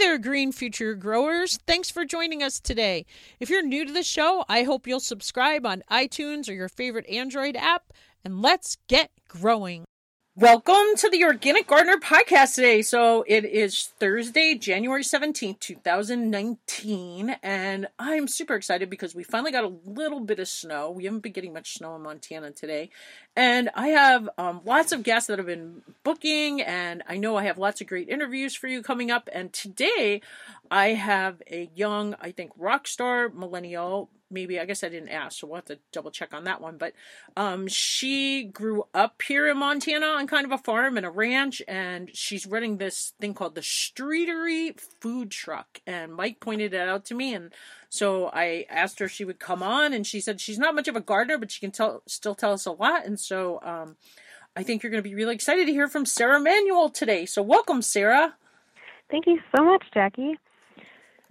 there, Green Future Growers. Thanks for joining us today. If you're new to the show, I hope you'll subscribe on iTunes or your favorite Android app, and let's get growing. Welcome to the Organic Gardener podcast today. So it is Thursday, January 17th, 2019, and I'm super excited because we finally got a little bit of snow. We haven't been getting much snow in Montana today. And I have um, lots of guests that have been booking, and I know I have lots of great interviews for you coming up. And today I have a young, I think, rock star millennial maybe I guess I didn't ask, so we'll have to double check on that one. But um, she grew up here in Montana on kind of a farm and a ranch, and she's running this thing called the Streetery Food Truck. And Mike pointed it out to me, and so I asked her if she would come on, and she said she's not much of a gardener, but she can tell still tell us a lot. And so um, I think you're going to be really excited to hear from Sarah Manuel today. So welcome, Sarah. Thank you so much, Jackie.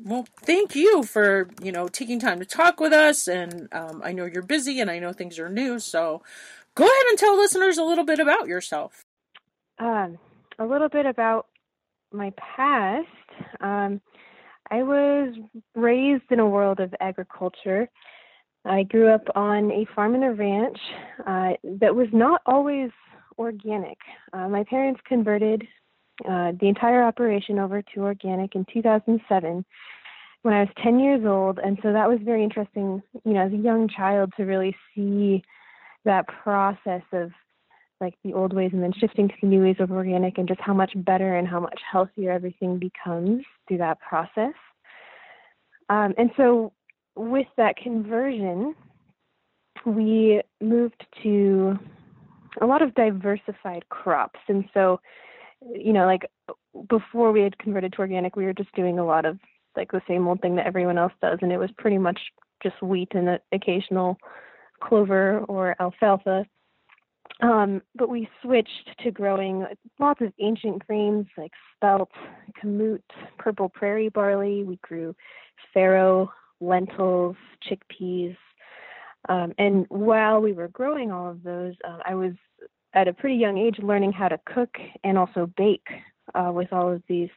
Well, thank you for you know taking time to talk with us, and um, I know you're busy, and I know things are new. So, go ahead and tell listeners a little bit about yourself. Um, a little bit about my past. Um, I was raised in a world of agriculture. I grew up on a farm and a ranch uh, that was not always organic. Uh, my parents converted uh, the entire operation over to organic in 2007 when I was 10 years old. And so that was very interesting, you know, as a young child to really see that process of like the old ways and then shifting to the new ways of organic and just how much better and how much healthier everything becomes through that process. Um, and so with that conversion, we moved to a lot of diversified crops. And so you know, like before we had converted to organic, we were just doing a lot of like the same old thing that everyone else does, and it was pretty much just wheat and occasional clover or alfalfa. Um, but we switched to growing lots of ancient grains like spelt, kamut, purple prairie barley. We grew farro, lentils, chickpeas. Um, and while we were growing all of those, uh, I was at a pretty young age learning how to cook and also bake uh, with all of these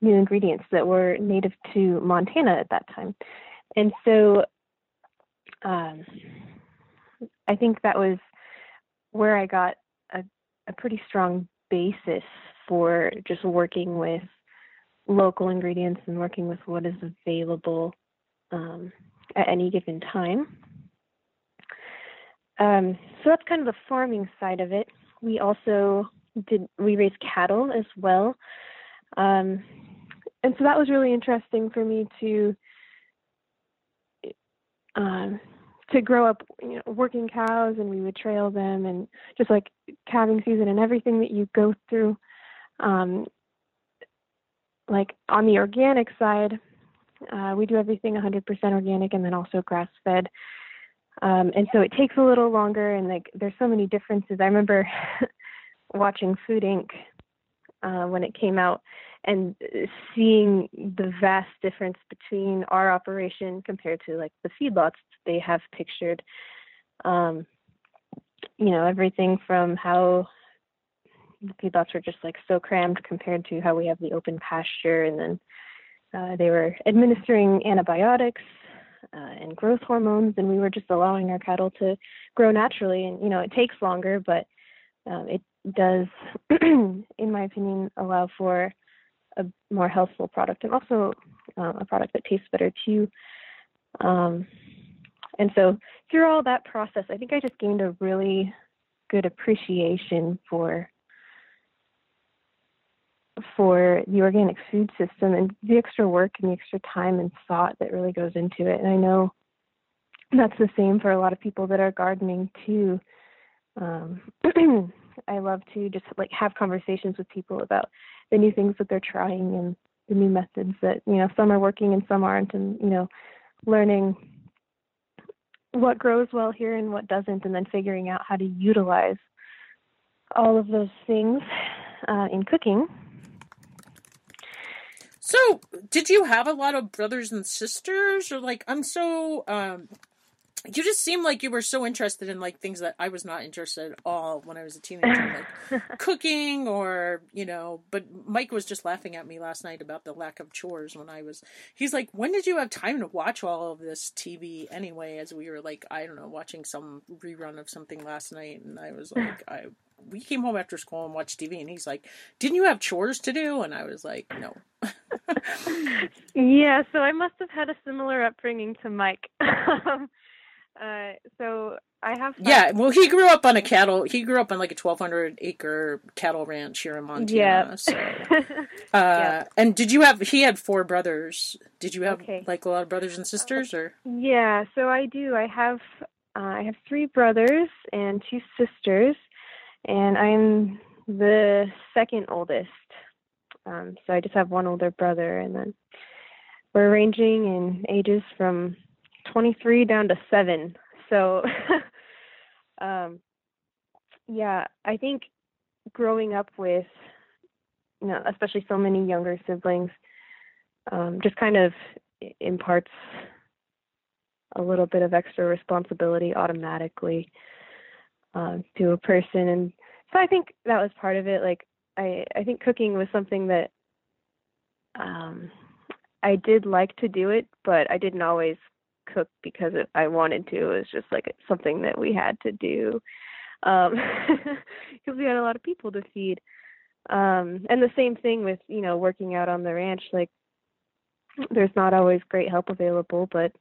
new ingredients that were native to Montana at that time. And so um, I think that was where I got a, a pretty strong basis for just working with local ingredients and working with what is available um, at any given time. Um, so that's kind of the farming side of it. We also did we raised cattle as well, um, and so that was really interesting for me to um, to grow up, you know, working cows, and we would trail them, and just like calving season and everything that you go through. Um, like on the organic side, uh, we do everything 100% organic, and then also grass fed. Um, and so it takes a little longer, and like there's so many differences. I remember watching Food Inc. Uh, when it came out, and seeing the vast difference between our operation compared to like the feedlots they have pictured. Um, you know, everything from how the feedlots were just like so crammed compared to how we have the open pasture, and then uh, they were administering antibiotics uh, and growth hormones, and we were just allowing our cattle to grow naturally. And you know, it takes longer, but um, it does, in my opinion, allow for a more healthful product and also uh, a product that tastes better too. Um, and so through all that process, I think I just gained a really good appreciation for for the organic food system and the extra work and the extra time and thought that really goes into it. And I know that's the same for a lot of people that are gardening too. Um, I love to just like have conversations with people about the new things that they're trying and the new methods that you know some are working and some aren't, and you know learning what grows well here and what doesn't, and then figuring out how to utilize all of those things uh, in cooking so, did you have a lot of brothers and sisters, or like I'm so um, you just seem like you were so interested in like things that I was not interested at all when I was a teenager, like cooking or you know. But Mike was just laughing at me last night about the lack of chores when I was. He's like, "When did you have time to watch all of this TV anyway?" As we were like, I don't know, watching some rerun of something last night, and I was like, I we came home after school and watched TV, and he's like, "Didn't you have chores to do?" And I was like, "No." yeah, so I must have had a similar upbringing to Mike. Uh, so I have. Yeah, well, he grew up on a cattle. He grew up on like a twelve hundred acre cattle ranch here in Montana. Yeah. So, uh, yeah. and did you have? He had four brothers. Did you have okay. like a lot of brothers and sisters, or? Yeah, so I do. I have. Uh, I have three brothers and two sisters, and I'm the second oldest. Um, so I just have one older brother, and then we're ranging in ages from 23 down to seven. So, um, yeah, I think growing up with, you know, especially so many younger siblings, um, just kind of imparts a little bit of extra responsibility automatically uh, to a person, and so I think that was part of it. Like, I I think cooking was something that um, I did like to do it, but I didn't always cook because it, I wanted to. It was just like something that we had to do because um, we had a lot of people to feed. Um, and the same thing with you know working out on the ranch. Like there's not always great help available, but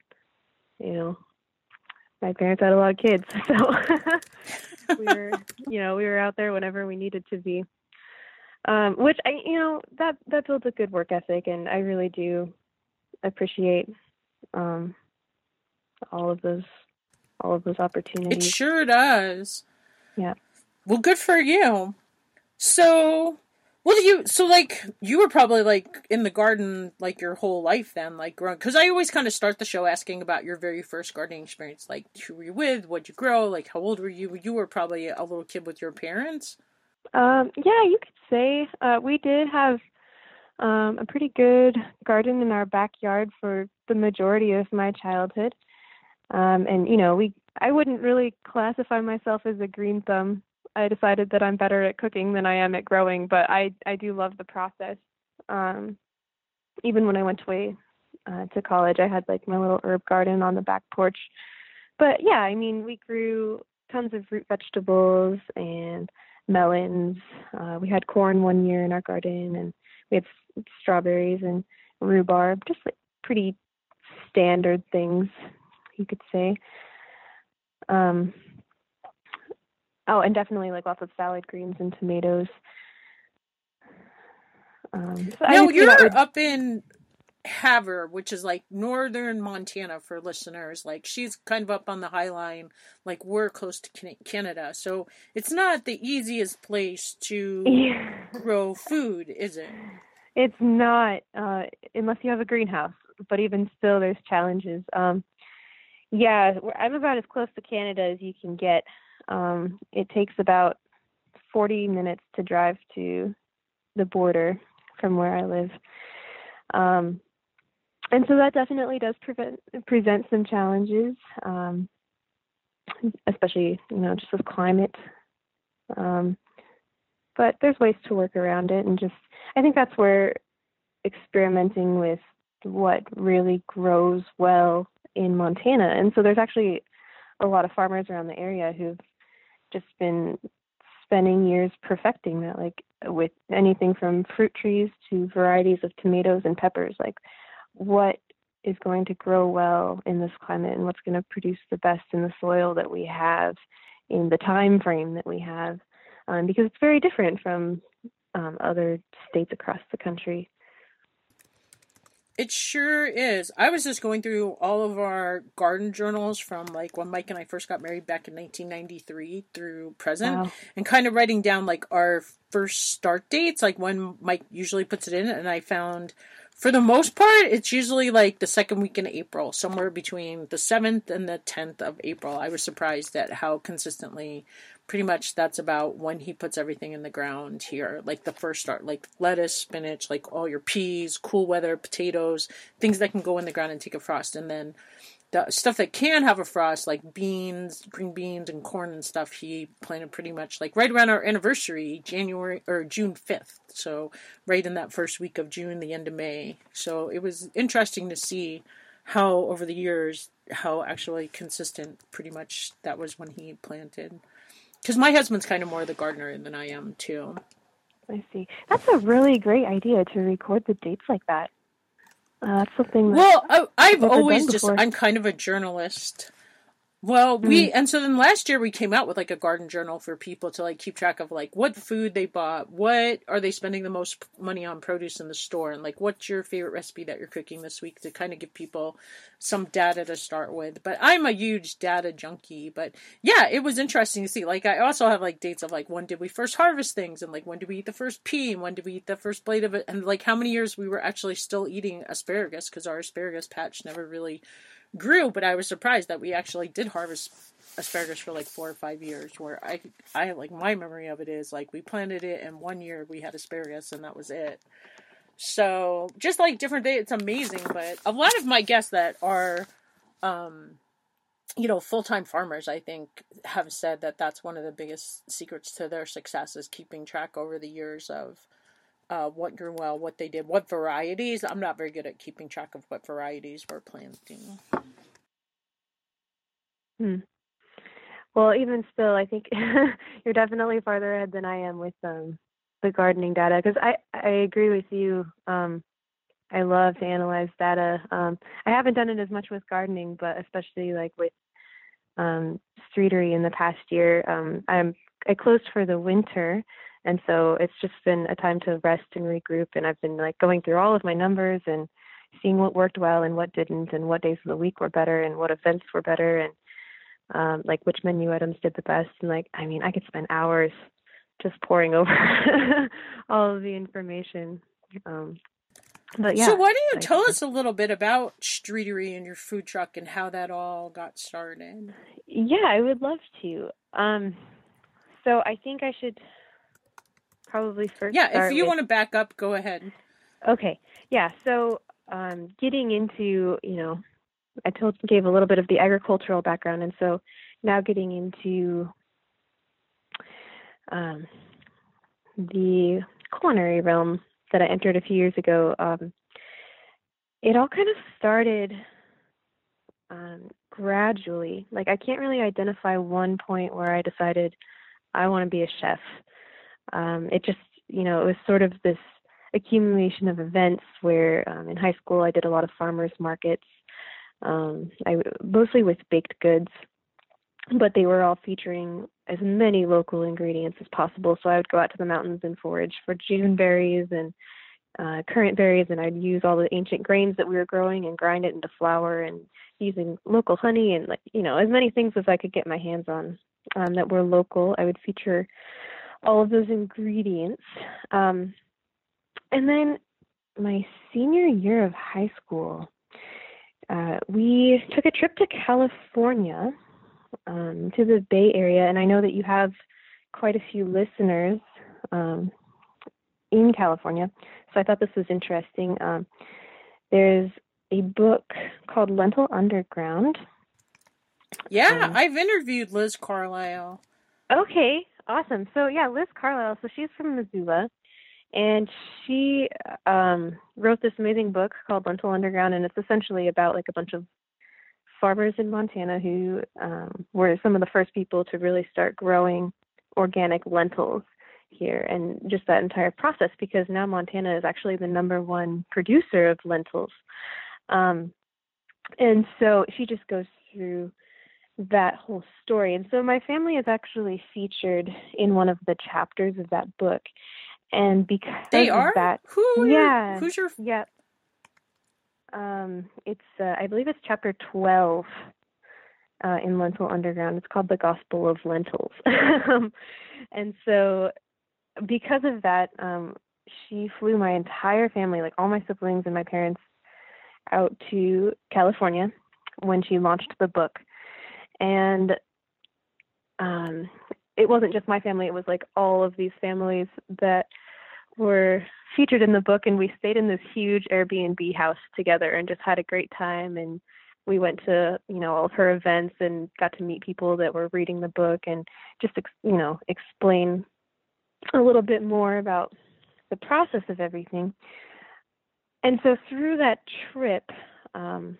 you know my parents had a lot of kids, so we were you know we were out there whenever we needed to be. Um, which I you know that that builds a good work ethic, and I really do appreciate um, all of those all of those opportunities. It sure does. Yeah. Well, good for you. So, well, you so like you were probably like in the garden like your whole life then, like growing. Because I always kind of start the show asking about your very first gardening experience, like who were you with, what'd you grow, like how old were you? You were probably a little kid with your parents. Um, yeah, you could say uh, we did have um, a pretty good garden in our backyard for the majority of my childhood. Um, and you know, we I wouldn't really classify myself as a green thumb. I decided that I'm better at cooking than I am at growing, but I I do love the process. Um, even when I went away uh, to college, I had like my little herb garden on the back porch. But yeah, I mean, we grew tons of root vegetables and melons. Uh, we had corn one year in our garden, and we had strawberries and rhubarb, just like pretty standard things you could say. Um, oh, and definitely like lots of salad greens and tomatoes. Um, so no, you're up in Havre, which is like northern Montana for listeners. Like she's kind of up on the High Line, like we're close to Canada, so it's not the easiest place to yeah. grow food, is it? It's not, uh, unless you have a greenhouse. But even still, there's challenges. Um, yeah, I'm about as close to Canada as you can get. Um, it takes about 40 minutes to drive to the border from where I live. Um, and so that definitely does prevent, present some challenges, um, especially, you know, just with climate. Um, but there's ways to work around it and just, I think that's where experimenting with what really grows well in Montana. And so there's actually a lot of farmers around the area who've just been spending years perfecting that, like with anything from fruit trees to varieties of tomatoes and peppers. Like, what is going to grow well in this climate and what's going to produce the best in the soil that we have in the time frame that we have um, because it's very different from um, other states across the country it sure is. I was just going through all of our garden journals from like when Mike and I first got married back in 1993 through present wow. and kind of writing down like our first start dates, like when Mike usually puts it in. And I found for the most part, it's usually like the second week in April, somewhere between the 7th and the 10th of April. I was surprised at how consistently pretty much that's about when he puts everything in the ground here like the first start like lettuce spinach like all your peas cool weather potatoes things that can go in the ground and take a frost and then the stuff that can have a frost, like beans, green beans, and corn and stuff, he planted pretty much like right around our anniversary, January or June 5th. So, right in that first week of June, the end of May. So, it was interesting to see how over the years, how actually consistent pretty much that was when he planted. Because my husband's kind of more the gardener than I am, too. I see. That's a really great idea to record the dates like that. Uh, that's something. That well, I, have always just I'm kind of a journalist. Well, we mm. and so then last year we came out with like a garden journal for people to like keep track of like what food they bought, what are they spending the most money on produce in the store, and like what's your favorite recipe that you're cooking this week to kind of give people some data to start with. But I'm a huge data junkie. But yeah, it was interesting to see. Like I also have like dates of like when did we first harvest things, and like when did we eat the first pea, and when did we eat the first blade of it, and like how many years we were actually still eating asparagus because our asparagus patch never really grew, but I was surprised that we actually did harvest asparagus for like four or five years. Where I, I like my memory of it is like we planted it and one year we had asparagus and that was it. So just like different day, it's amazing. But a lot of my guests that are, um, you know, full time farmers, I think, have said that that's one of the biggest secrets to their success is keeping track over the years of uh, what grew well, what they did, what varieties. I'm not very good at keeping track of what varieties we're planting. Hmm. Well, even still, I think you're definitely farther ahead than I am with um, the gardening data because I I agree with you. Um, I love to analyze data. Um, I haven't done it as much with gardening, but especially like with um, streetery in the past year. Um, I'm I closed for the winter, and so it's just been a time to rest and regroup. And I've been like going through all of my numbers and seeing what worked well and what didn't, and what days of the week were better and what events were better, and um, like which menu items did the best. And like, I mean, I could spend hours just pouring over all of the information. Um, but yeah. So why don't you tell us a little bit about Streetery and your food truck and how that all got started? Yeah, I would love to. Um, so I think I should probably first. Yeah, if you with... want to back up, go ahead. Okay. Yeah. So um, getting into, you know, I told gave a little bit of the agricultural background, and so now getting into um, the culinary realm that I entered a few years ago. Um, it all kind of started um, gradually. Like I can't really identify one point where I decided I want to be a chef um, it just, you know, it was sort of this accumulation of events where um, in high school I did a lot of farmers markets. Um, I mostly with baked goods, but they were all featuring as many local ingredients as possible. So I would go out to the mountains and forage for June berries and uh, currant berries, and I'd use all the ancient grains that we were growing and grind it into flour and using local honey and like you know as many things as I could get my hands on um, that were local. I would feature all of those ingredients. Um, and then my senior year of high school, uh, we took a trip to California, um, to the Bay Area, and I know that you have quite a few listeners um, in California, so I thought this was interesting. Um, there's a book called Lentil Underground. Yeah, um, I've interviewed Liz Carlisle. Okay, Awesome. So yeah, Liz Carlisle. So she's from Missoula, and she um, wrote this amazing book called Lentil Underground, and it's essentially about like a bunch of farmers in Montana who um, were some of the first people to really start growing organic lentils here, and just that entire process because now Montana is actually the number one producer of lentils. Um, and so she just goes through that whole story. And so my family is actually featured in one of the chapters of that book. And because they are that, Who yeah, who's your? Yeah, um, it's uh, I believe it's chapter twelve uh, in Lentil Underground. It's called the Gospel of Lentils. and so, because of that, um, she flew my entire family, like all my siblings and my parents, out to California when she launched the book and um, it wasn't just my family; it was like all of these families that were featured in the book, and we stayed in this huge Airbnb house together and just had a great time. And we went to you know all of her events and got to meet people that were reading the book and just you know explain a little bit more about the process of everything. And so through that trip, um,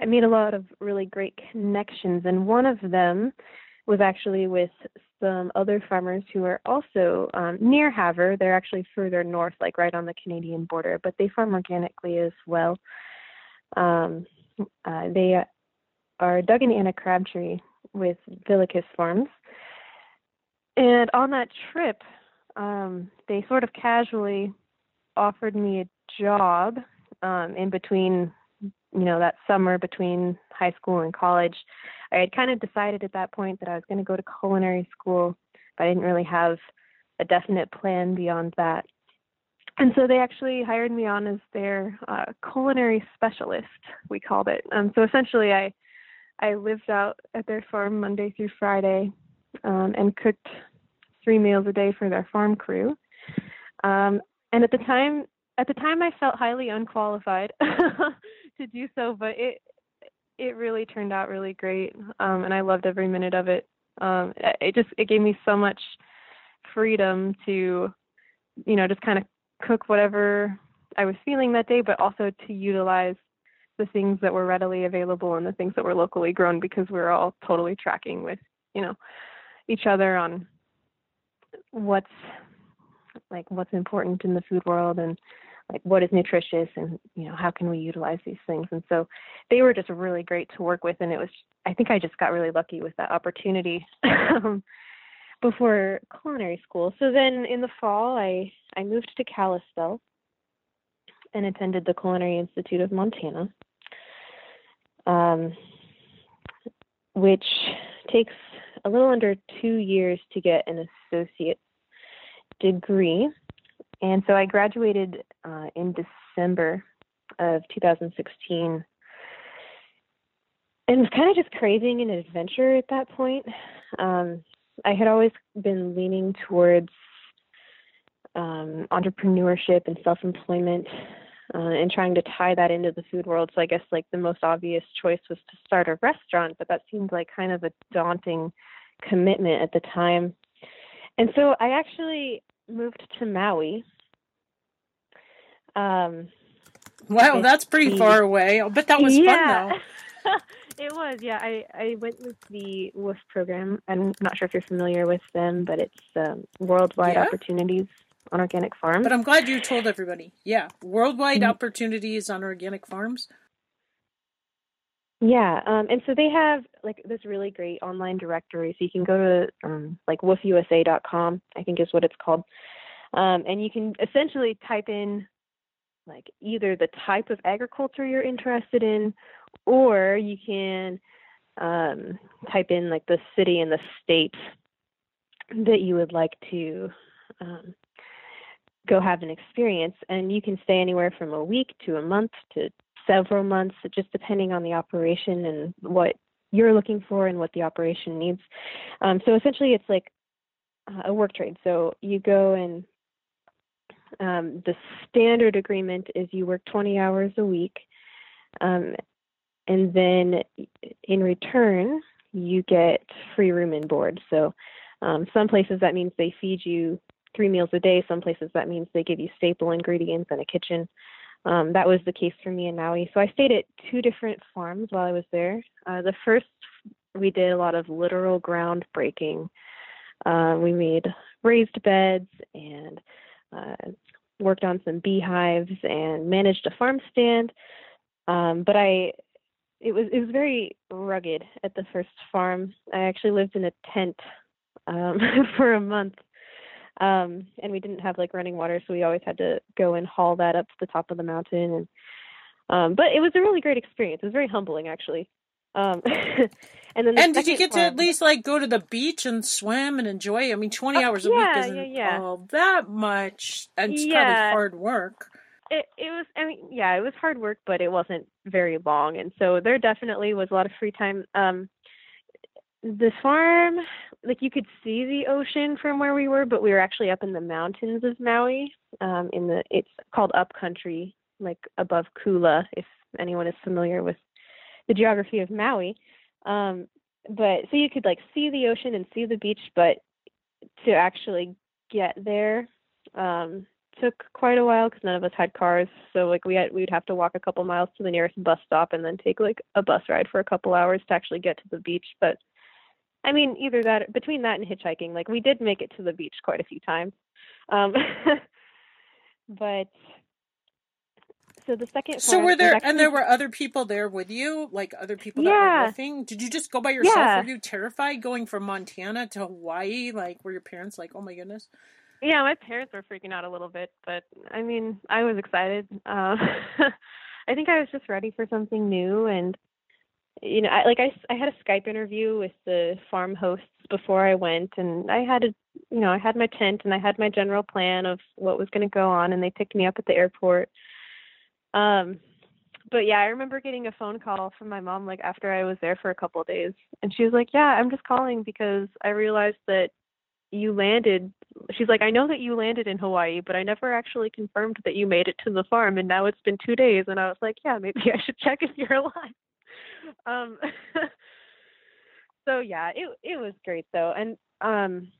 I made a lot of really great connections, and one of them was actually with some other farmers who are also um, near Havre. They're actually further north, like right on the Canadian border, but they farm organically as well. Um, uh, they are Doug and Anna Crabtree with Vilicus Farms. And on that trip, um, they sort of casually offered me a job um, in between, you know, that summer between high school and college. I had kind of decided at that point that I was going to go to culinary school, but I didn't really have a definite plan beyond that. And so they actually hired me on as their uh, culinary specialist, we called it. Um, so essentially, I I lived out at their farm Monday through Friday um, and cooked three meals a day for their farm crew. Um, and at the time, at the time, I felt highly unqualified to do so, but it it really turned out really great, um, and I loved every minute of it. Um, it just it gave me so much freedom to, you know, just kind of cook whatever I was feeling that day, but also to utilize the things that were readily available and the things that were locally grown because we're all totally tracking with, you know, each other on what's like what's important in the food world and like what is nutritious and you know how can we utilize these things and so they were just really great to work with and it was i think i just got really lucky with that opportunity um, before culinary school so then in the fall i i moved to kalispell and attended the culinary institute of montana um, which takes a little under two years to get an associate's degree. And so I graduated uh, in December of 2016. And was kind of just craving an adventure at that point. Um, I had always been leaning towards um, entrepreneurship and self employment uh, and trying to tie that into the food world. So I guess like the most obvious choice was to start a restaurant, but that seemed like kind of a daunting commitment at the time. And so I actually moved to Maui. Um, wow, that's pretty the, far away. I bet that was yeah. fun though. it was, yeah. I, I went with the WWOOF program. I'm not sure if you're familiar with them, but it's um, Worldwide yeah. Opportunities on Organic Farms. But I'm glad you told everybody. Yeah, Worldwide mm-hmm. Opportunities on Organic Farms. Yeah, um, and so they have like this really great online directory. So you can go to um, like wwoofusa.com, I think is what it's called, um, and you can essentially type in like either the type of agriculture you're interested in, or you can um, type in like the city and the state that you would like to um, go have an experience, and you can stay anywhere from a week to a month to several months, just depending on the operation and what you're looking for and what the operation needs. Um, so essentially, it's like a work trade. So you go and um, the standard agreement is you work 20 hours a week, um, and then in return you get free room and board. So um, some places that means they feed you three meals a day. Some places that means they give you staple ingredients and a kitchen. Um, that was the case for me in Maui. So I stayed at two different farms while I was there. Uh, the first, we did a lot of literal ground breaking. Uh, we made raised beds and uh, worked on some beehives and managed a farm stand. Um, but I, it was it was very rugged at the first farm. I actually lived in a tent um, for a month um, and we didn't have like running water, so we always had to go and haul that up to the top of the mountain. And um, but it was a really great experience. It was very humbling, actually. Um, and then, the and did you get to at least like go to the beach and swim and enjoy? I mean, twenty uh, hours a yeah, week isn't yeah, yeah. all that much, and it's yeah. probably hard work. It it was. I mean, yeah, it was hard work, but it wasn't very long, and so there definitely was a lot of free time. Um, the farm like you could see the ocean from where we were but we were actually up in the mountains of maui um in the it's called upcountry like above kula if anyone is familiar with the geography of Maui. Um, but so you could like see the ocean and see the beach, but to actually get there um, took quite a while because none of us had cars. So like we had we'd have to walk a couple miles to the nearest bus stop and then take like a bus ride for a couple hours to actually get to the beach. But I mean, either that between that and hitchhiking, like we did make it to the beach quite a few times. Um, but so the second so were there actually, and there were other people there with you? Like other people that yeah. were living? Did you just go by yourself? Yeah. were you terrified going from montana to hawaii? Like were your parents like oh my goodness yeah my parents were freaking out a little bit but i mean i was excited. Uh, i think i was just ready for something new and you know I, like i i had a skype interview with the farm hosts before i went and i had a you know i had my tent and i had my general plan of what was going to go on and they picked me up at the airport um, but yeah, I remember getting a phone call from my mom like after I was there for a couple of days, and she was like, "Yeah, I'm just calling because I realized that you landed." She's like, "I know that you landed in Hawaii, but I never actually confirmed that you made it to the farm, and now it's been two days." And I was like, "Yeah, maybe I should check if you're alive." Um, so yeah, it it was great though, and um,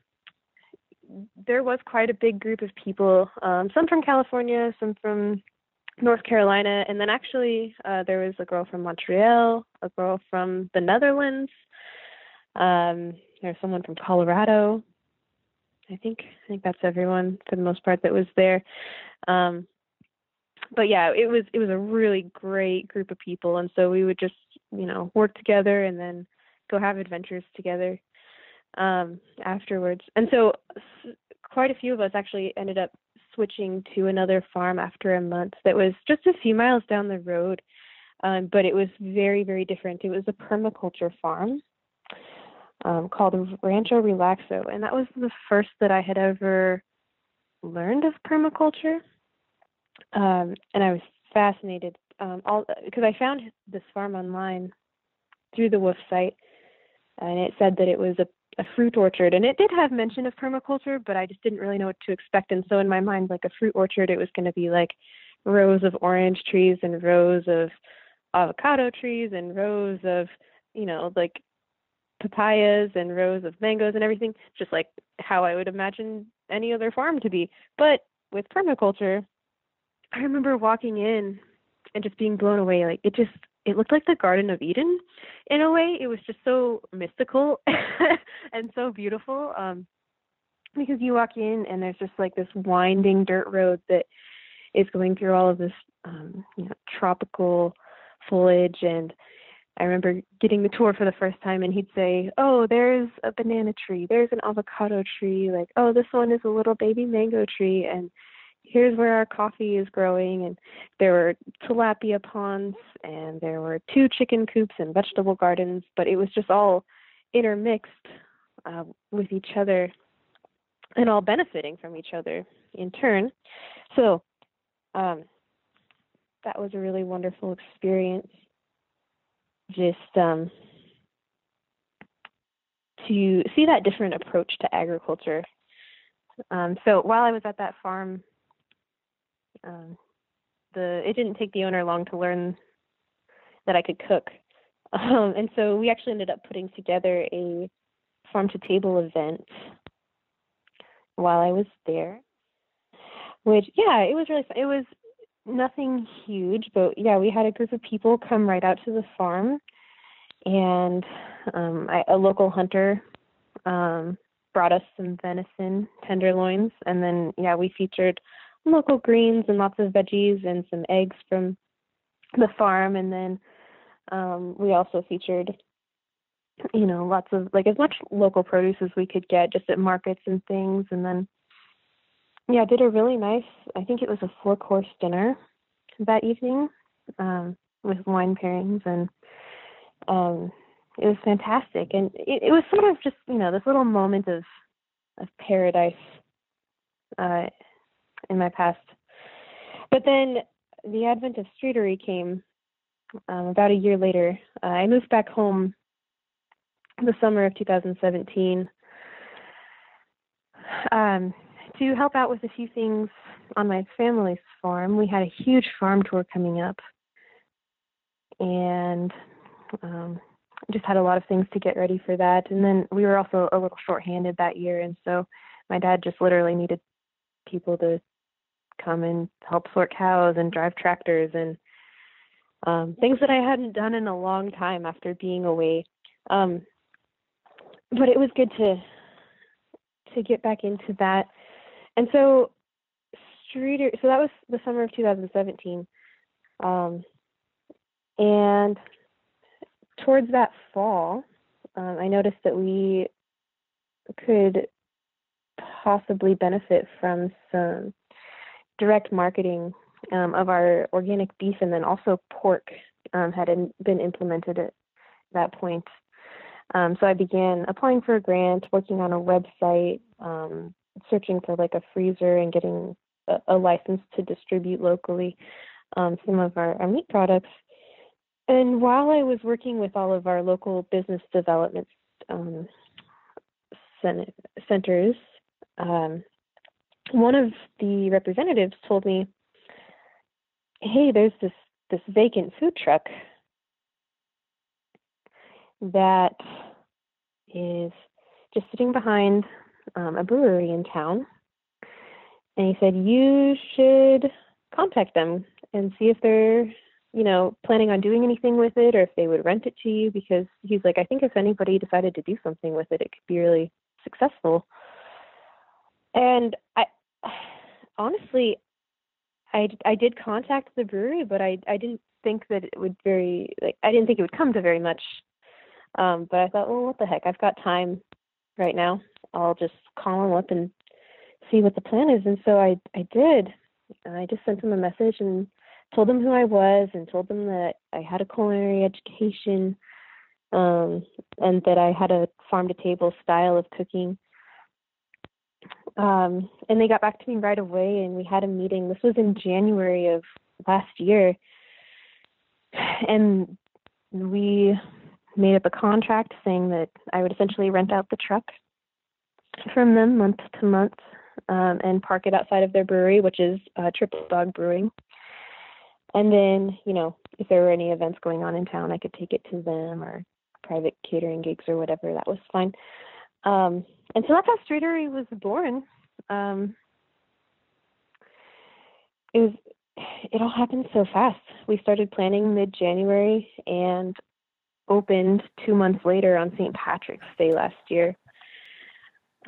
there was quite a big group of people, um, some from California, some from North Carolina, and then actually uh, there was a girl from Montreal, a girl from the Netherlands. Um, there's someone from Colorado. I think I think that's everyone for the most part that was there. Um, but yeah, it was it was a really great group of people, and so we would just you know work together and then go have adventures together um, afterwards. And so quite a few of us actually ended up switching to another farm after a month that was just a few miles down the road. Um, but it was very, very different. It was a permaculture farm um, called Rancho Relaxo, and that was the first that I had ever learned of permaculture. Um, and I was fascinated, um, all because I found this farm online through the WWOOF site, and it said that it was a a fruit orchard and it did have mention of permaculture but i just didn't really know what to expect and so in my mind like a fruit orchard it was going to be like rows of orange trees and rows of avocado trees and rows of you know like papayas and rows of mangoes and everything just like how i would imagine any other farm to be. But with permaculture i remember walking in and just being blown away like it just it looked like the Garden of Eden in a way. It was just so mystical and so beautiful. Um, because you walk in and there's just like this winding dirt road that is going through all of this um, you know, tropical foliage and I remember getting the tour for the first time and he'd say, Oh, there's a banana tree, there's an avocado tree, like, oh this one is a little baby mango tree and here's where our coffee is growing and there were tilapia ponds and there were two chicken coops and vegetable gardens but it was just all intermixed uh, with each other and all benefiting from each other in turn. So um, that was a really wonderful experience. Just um, to see that different approach to agriculture. Um, so while I was at that farm um, the it didn't take the owner long to learn that I could cook, um, and so we actually ended up putting together a farm to table event while I was there. Which yeah, it was really fun. It was nothing huge, but yeah, we had a group of people come right out to the farm, and um, I, a local hunter um, brought us some venison tenderloins, and then yeah, we featured local greens and lots of veggies and some eggs from the farm. And then um we also featured you know lots of like as much local produce as we could get just at markets and things. And then yeah did a really nice i think it was a four course dinner that evening um with wine pairings and um it was fantastic. And it, it was sort of just you know this little moment of of paradise uh in my past. But then the advent of streetery came um, about a year later. Uh, I moved back home the summer of 2017 um, to help out with a few things on my family's farm. We had a huge farm tour coming up, and Um, just had a lot of things to get ready for that. And then we were also a little short-handed that year, and so my dad just literally needed people to come and help sort cows and drive tractors and um, things that I hadn't done in a long time after being away. Um, but it was good to to get back into that. And so Streeter, so that was the summer of 2017. Um, and towards that fall, um, I noticed that we could possibly benefit from some direct marketing um, of our organic beef and then also pork um, had in, been implemented at that point. Um, so I began applying for a grant, working on a website, um, searching for like a freezer and getting a, a license to distribute locally um, some of our, our meat products. And while I was working with all of our local business development um, centers, um, one of the representatives told me, "Hey, there's this this vacant food truck that is just sitting behind um, a brewery in town." And he said, "You should contact them and see if they're you know, planning on doing anything with it or if they would rent it to you because he's like, I think if anybody decided to do something with it, it could be really successful. And I honestly, I, I did contact the brewery, but I, I didn't think that it would very, like, I didn't think it would come to very much. Um, but I thought, well, what the heck? I've got time right now. I'll just call them up and see what the plan is. And so I, I did. I just sent them a message and told them who I was and told them that I had a culinary education um, and that I had a farm to table style of cooking. Um, and they got back to me right away and we had a meeting. This was in January of last year. And we made up a contract saying that I would essentially rent out the truck from them month to month um, and park it outside of their brewery, which is uh, Triple Dog Brewing. And then, you know, if there were any events going on in town, I could take it to them or private catering gigs or whatever. That was fine. Um, and so that's how Streetery was born. Um, it was it all happened so fast. We started planning mid January and opened two months later on St. Patrick's Day last year.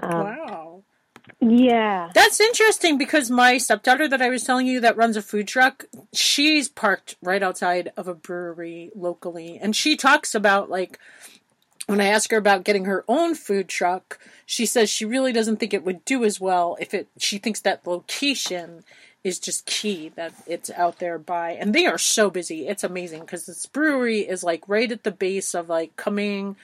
Um, wow. Yeah. That's interesting because my stepdaughter that I was telling you that runs a food truck, she's parked right outside of a brewery locally. And she talks about like when I ask her about getting her own food truck, she says she really doesn't think it would do as well if it she thinks that location is just key that it's out there by and they are so busy. It's amazing because this brewery is like right at the base of like coming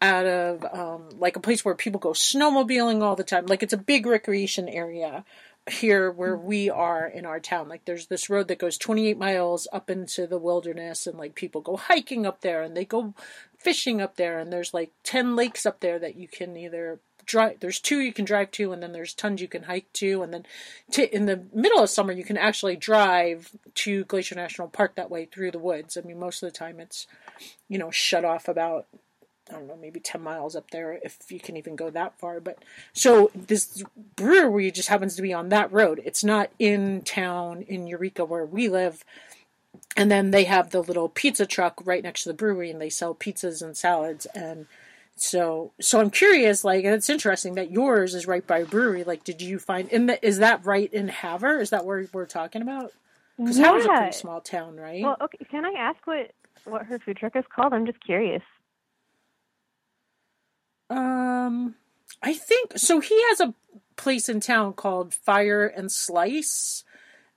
out of um, like a place where people go snowmobiling all the time. Like it's a big recreation area here where mm. we are in our town. Like there's this road that goes 28 miles up into the wilderness and like people go hiking up there and they go fishing up there and there's like 10 lakes up there that you can either drive there's two you can drive to and then there's tons you can hike to and then in the middle of summer you can actually drive to Glacier National Park that way through the woods. I mean most of the time it's you know shut off about I don't know, maybe 10 miles up there if you can even go that far. But so this brewery just happens to be on that road. It's not in town in Eureka where we live. And then they have the little pizza truck right next to the brewery and they sell pizzas and salads. And so, so I'm curious, like, and it's interesting that yours is right by a brewery. Like, did you find, in the, is that right in Havre Is that where we're talking about? Because yeah. Havre's a pretty small town, right? Well, okay. Can I ask what, what her food truck is called? I'm just curious. Um, I think so. He has a place in town called Fire and Slice,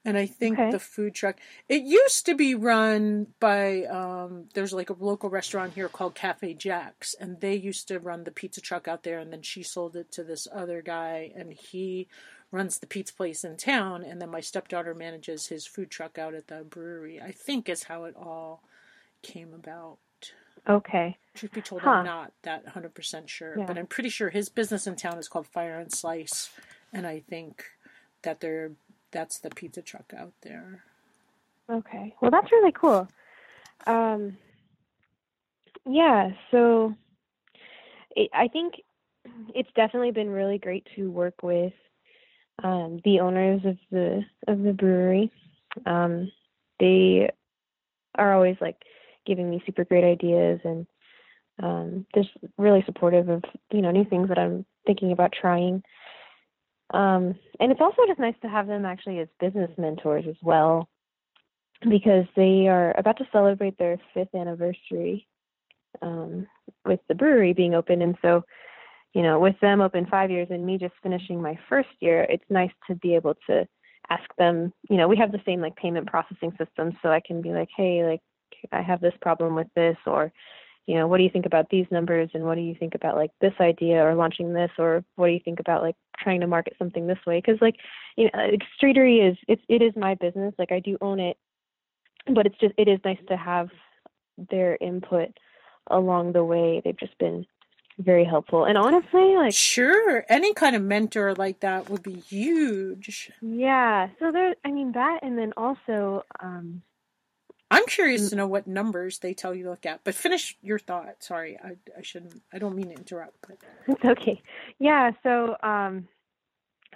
and I think okay. the food truck. It used to be run by. Um, there's like a local restaurant here called Cafe Jack's, and they used to run the pizza truck out there, and then she sold it to this other guy, and he runs the pizza place in town, and then my stepdaughter manages his food truck out at the brewery. I think is how it all came about. Okay. Truth be told, huh. I'm not that 100% sure, yeah. but I'm pretty sure his business in town is called Fire and Slice, and I think that they're that's the pizza truck out there. Okay. Well, that's really cool. Um, Yeah, so it, I think it's definitely been really great to work with um, the owners of the of the brewery. Um, they are always like giving me super great ideas and um, just really supportive of you know new things that I'm thinking about trying. Um, and it's also just nice to have them actually as business mentors as well, because they are about to celebrate their fifth anniversary um, with the brewery being open, and so you know with them open five years and me just finishing my first year, it's nice to be able to ask them. You know, we have the same like payment processing system, so I can be like, hey, like I have this problem with this, or you know, what do you think about these numbers and what do you think about like this idea or launching this or what do you think about like trying to market something this way? Because like, you know, like Streatery is it's it is my business. Like I do own it, but it's just it is nice to have their input along the way. They've just been very helpful. And honestly, like sure, any kind of mentor like that would be huge. Yeah. So there I mean that and then also um I'm curious to know what numbers they tell you to look at. But finish your thought. Sorry, I, I shouldn't. I don't mean to interrupt. But. It's okay. Yeah. So um,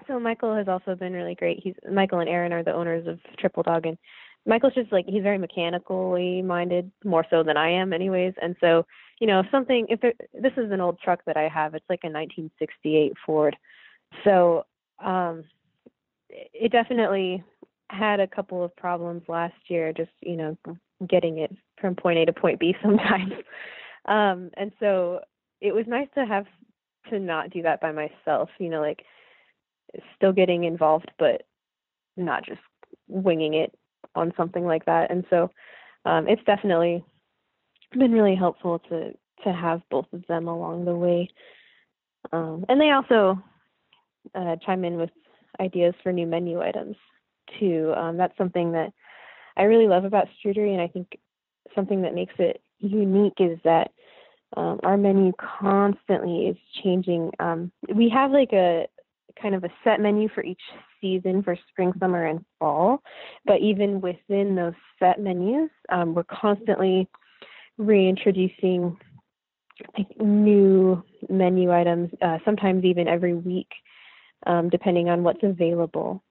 so Michael has also been really great. He's Michael and Aaron are the owners of Triple Dog, and Michael's just like he's very mechanically minded, more so than I am, anyways. And so you know, if something if there, this is an old truck that I have, it's like a 1968 Ford. So um, it definitely had a couple of problems last year, just you know, getting it from point A to point B sometimes. Um, and so it was nice to have to not do that by myself. You know, like still getting involved, but not just winging it on something like that. And so um, it's definitely been really helpful to to have both of them along the way. Um, and they also uh, chime in with ideas for new menu items too. Um, that's something that I really love about Streatery, and I think something that makes it unique is that um, our menu constantly is changing. Um, we have like a kind of a set menu for each season for spring, summer, and fall, but even within those set menus, um, we're constantly reintroducing like, new menu items, uh, sometimes even every week, um, depending on what's available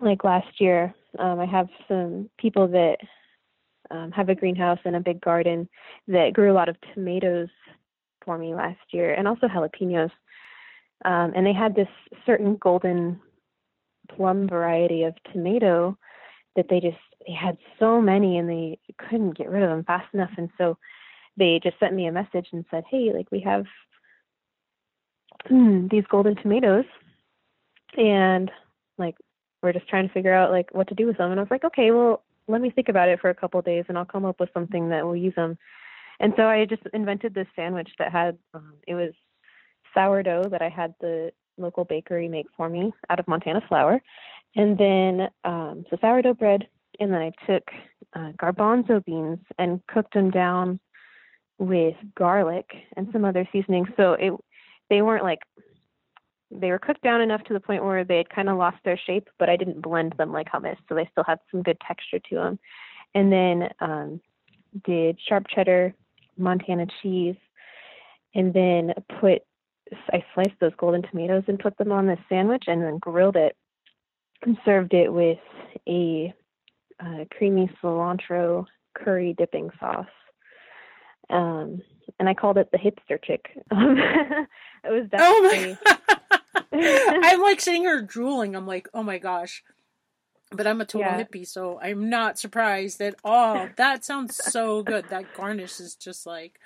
like last year, um, I have some people that um, have a greenhouse and a big garden that grew a lot of tomatoes for me last year, and also jalapenos. Um, and they had this certain golden plum variety of tomato that they just they had so many and they couldn't get rid of them fast enough, and so they just sent me a message and said, "Hey, like we have these golden tomatoes, and like we're just trying to figure out like what to do with them. And I was like, okay, well, let me think about it for a couple of days, and I'll come up with something that will use them. And so I just invented this sandwich that had um, it was sourdough that I had the local bakery make for me out of Montana flour, and then um, so sourdough bread, and then I took uh, garbanzo beans and cooked them down with garlic and some other seasonings. So it they weren't like they were cooked down enough to the point where they had kind of lost their shape, but I didn't blend them like hummus, so they still had some good texture to them. And then um, did sharp cheddar, Montana cheese, and then put I sliced those golden tomatoes and put them on this sandwich, and then grilled it and served it with a uh, creamy cilantro curry dipping sauce. Um, and I called it the hipster chick. it was definitely. Oh I'm like sitting here drooling. I'm like, oh my gosh. But I'm a total yeah. hippie, so I'm not surprised at all. That sounds so good. That garnish is just like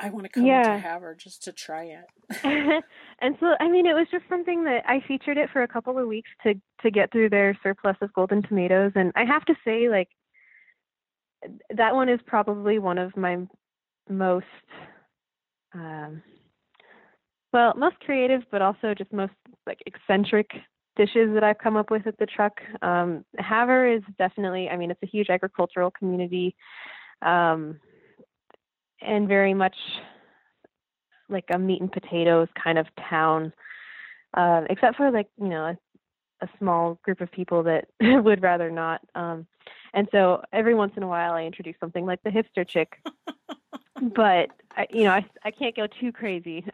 I want to come yeah. to her just to try it. and so, I mean, it was just something that I featured it for a couple of weeks to to get through their surplus of golden tomatoes, and I have to say, like, that one is probably one of my most um, well, most creative, but also just most like eccentric dishes that I've come up with at the truck. Um, Havre is definitely, I mean, it's a huge agricultural community, um, and very much like a meat and potatoes kind of town, uh, except for like you know a, a small group of people that would rather not. Um, And so every once in a while, I introduce something like the hipster chick. but I, you know, I I can't go too crazy.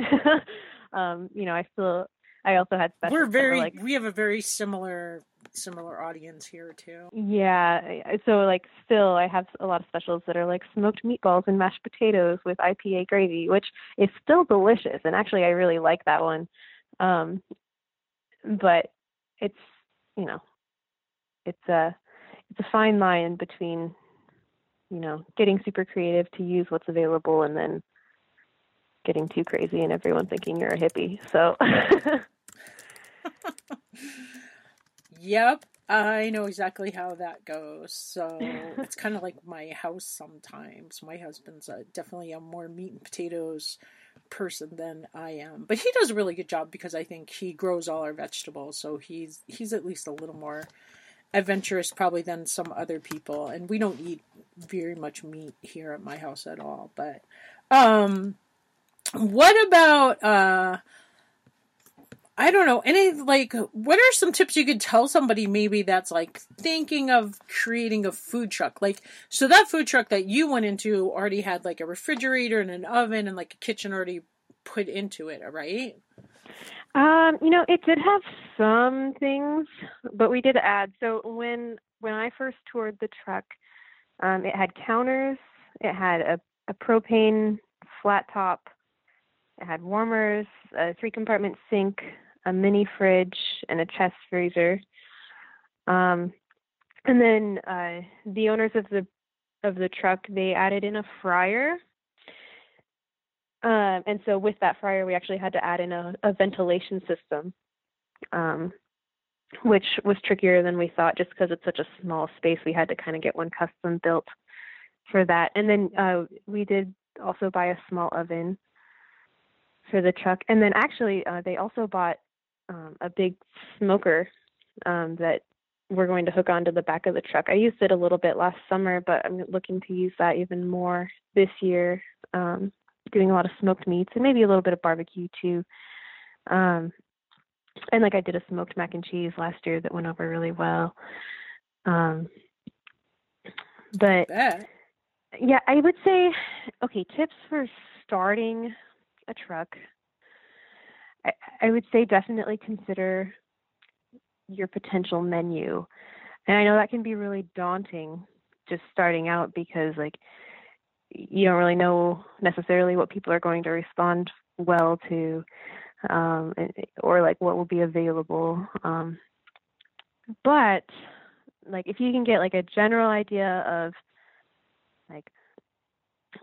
um, you know, I still I also had specials. We're very like, we have a very similar similar audience here too. Yeah, so like still I have a lot of specials that are like smoked meatballs and mashed potatoes with IPA gravy, which is still delicious and actually I really like that one. Um but it's, you know, it's a it's a fine line between you know, getting super creative to use what's available and then getting too crazy and everyone thinking you're a hippie. So Yep, I know exactly how that goes. So it's kind of like my house sometimes. My husband's a, definitely a more meat and potatoes person than I am, but he does a really good job because I think he grows all our vegetables. So he's he's at least a little more adventurous probably than some other people. And we don't eat very much meat here at my house at all. But um, what about uh? I don't know. Any like what are some tips you could tell somebody maybe that's like thinking of creating a food truck? Like so that food truck that you went into already had like a refrigerator and an oven and like a kitchen already put into it, right? Um, you know, it did have some things, but we did add. So when when I first toured the truck, um, it had counters, it had a, a propane flat top, it had warmers, a three compartment sink, a mini fridge and a chest freezer. Um, and then uh, the owners of the of the truck they added in a fryer. Um, and so with that fryer, we actually had to add in a, a ventilation system, um, which was trickier than we thought, just because it's such a small space. We had to kind of get one custom built for that. And then uh, we did also buy a small oven for the truck. And then actually, uh, they also bought um, a big smoker um, that we're going to hook onto the back of the truck. I used it a little bit last summer, but I'm looking to use that even more this year. Um, doing a lot of smoked meats and maybe a little bit of barbecue too. Um, and like I did a smoked mac and cheese last year that went over really well. Um, but yeah, I would say okay, tips for starting a truck. I, I would say definitely consider your potential menu. And I know that can be really daunting just starting out because like you don't really know necessarily what people are going to respond well to um, or like what will be available um, but like if you can get like a general idea of like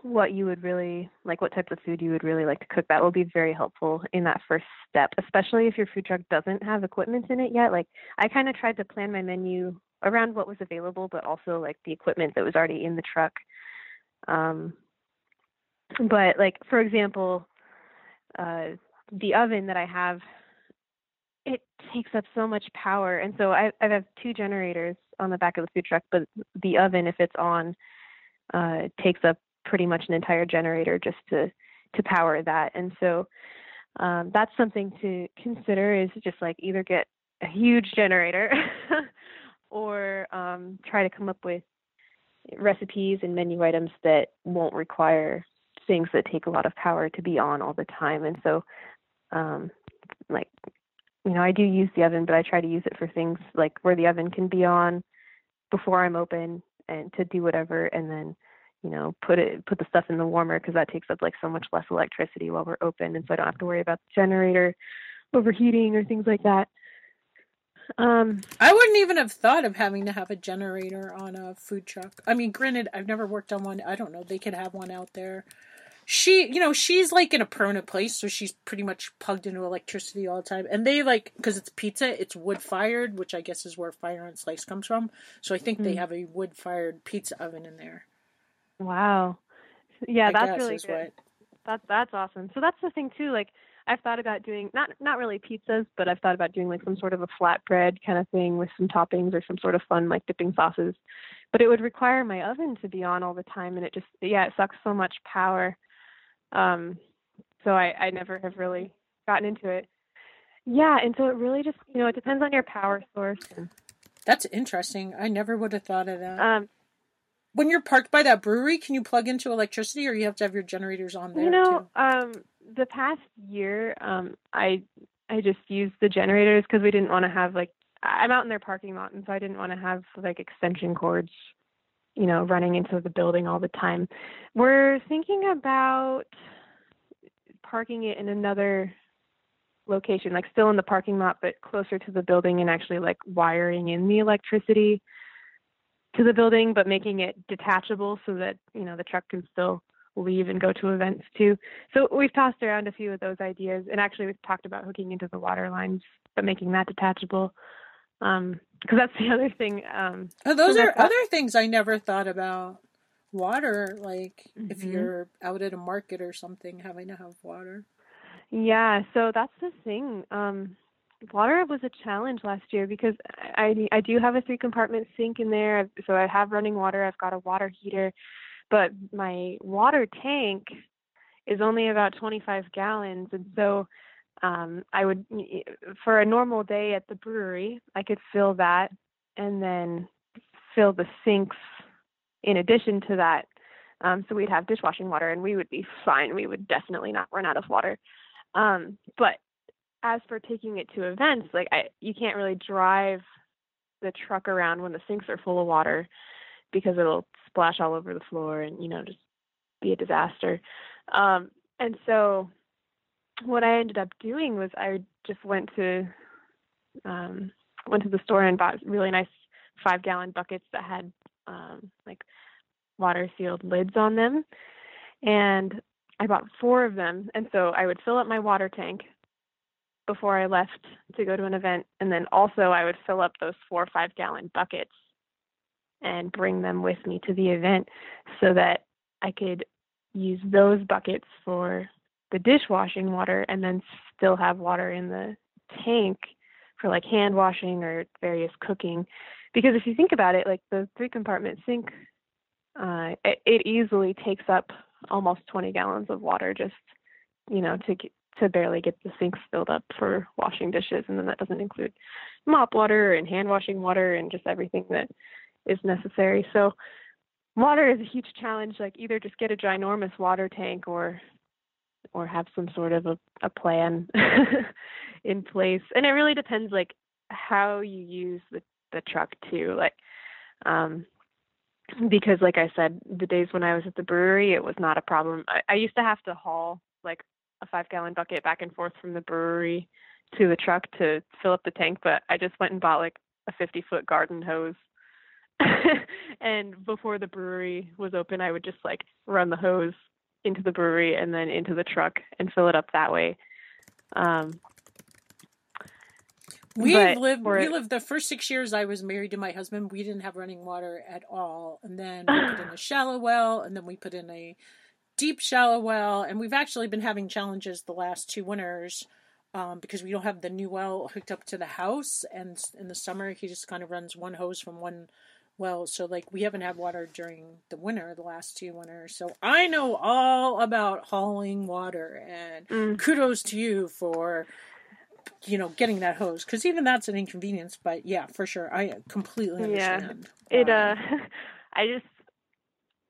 what you would really like what types of food you would really like to cook that will be very helpful in that first step especially if your food truck doesn't have equipment in it yet. Like i kind of tried to plan my menu around what was available but also like the equipment that was already in the truck. Um but like for example uh the oven that i have it takes up so much power and so i i have two generators on the back of the food truck but the oven if it's on uh takes up pretty much an entire generator just to to power that. And so um, that's something to consider is just like either get a huge generator or um, try to come up with recipes and menu items that won't require things that take a lot of power to be on all the time. And so, um, like, you know, I do use the oven, but I try to use it for things like where the oven can be on before I'm open and to do whatever, and then you know, put it put the stuff in the warmer because that takes up like so much less electricity while we're open, and so I don't have to worry about the generator overheating or things like that. Um, I wouldn't even have thought of having to have a generator on a food truck. I mean, granted, I've never worked on one. I don't know. They could have one out there. She, you know, she's like in a permanent place, so she's pretty much plugged into electricity all the time. And they like because it's pizza, it's wood fired, which I guess is where Fire and Slice comes from. So I think mm-hmm. they hmm. have a wood fired pizza oven in there. Wow. Yeah, I that's really good. What... That's that's awesome. So that's the thing too. Like I've thought about doing not not really pizzas, but I've thought about doing like some sort of a flatbread kind of thing with some toppings or some sort of fun like dipping sauces. But it would require my oven to be on all the time, and it just yeah, it sucks so much power. Um, so I I never have really gotten into it. Yeah, and so it really just you know it depends on your power source and That's interesting. I never would have thought of that. Um, when you're parked by that brewery, can you plug into electricity, or you have to have your generators on there you know, um, the past year, um, I I just used the generators because we didn't want to have like I'm out in their parking lot, and so I didn't want to have like extension cords, you know, running into the building all the time. We're thinking about parking it in another location, like still in the parking lot, but closer to the building, and actually like wiring in the electricity to the building, but making it detachable so that you know the truck can still leave and go to events too. So we've tossed around a few of those ideas, and actually we've talked about hooking into the water lines, but making that detachable. Um, because that's the other thing. Um, Oh, those are other things I never thought about. Water, like if Mhm. you're out at a market or something, having to have water. Yeah, so that's the thing. Um, water was a challenge last year because I I do have a three compartment sink in there, so I have running water. I've got a water heater, but my water tank is only about 25 gallons, and so um, I would for a normal day at the brewery, I could fill that and then fill the sinks in addition to that. Um, so we'd have dishwashing water, and we would be fine. We would definitely not run out of water. Um, but as for taking it to events, like I, you can't really drive the truck around when the sinks are full of water because it'll splash all over the floor and you know just be a disaster. Um, and so what I ended up doing was I just went to um, went to the store and bought really nice five gallon buckets that had um, like water sealed lids on them, and I bought four of them. And so I would fill up my water tank before I left to go to an event, and then also I would fill up those four five gallon buckets and bring them with me to the event so that I could use those buckets for the dishwashing water and then still have water in the tank for like hand washing or various cooking. Because if you think about it like the three compartment sink uh it, it easily takes up almost 20 gallons of water just you know to get, to barely get the sinks filled up for washing dishes. And then that doesn't include mop water and hand washing water and just everything that is necessary. So water is a huge challenge. Like either just get a ginormous water tank or or have some sort of a, a plan in place. And it really depends like how you use the the truck too like um because like i said the days when i was at the brewery it was not a problem. I, I used to have to haul like a five gallon bucket back and forth from the brewery to the truck to fill up the tank but i just went and bought like a 50 foot garden hose. And before the brewery was open i would just like run the hose into the brewery and then into the truck and fill it up that way um We've lived. We lived the first six years I was married to my husband. We didn't have running water at all, and then we put in a shallow well, and then we put in a deep shallow well, and we've actually been having challenges the last two winters um, because we don't have the new well hooked up to the house, and in the summer he just kind of runs one hose from one well, so like we haven't had water during the winter, the last two winters. So I know all about hauling water, and mm. kudos to you for you know getting that hose because even that's an inconvenience but yeah for sure i completely understand. Yeah. it why. uh i just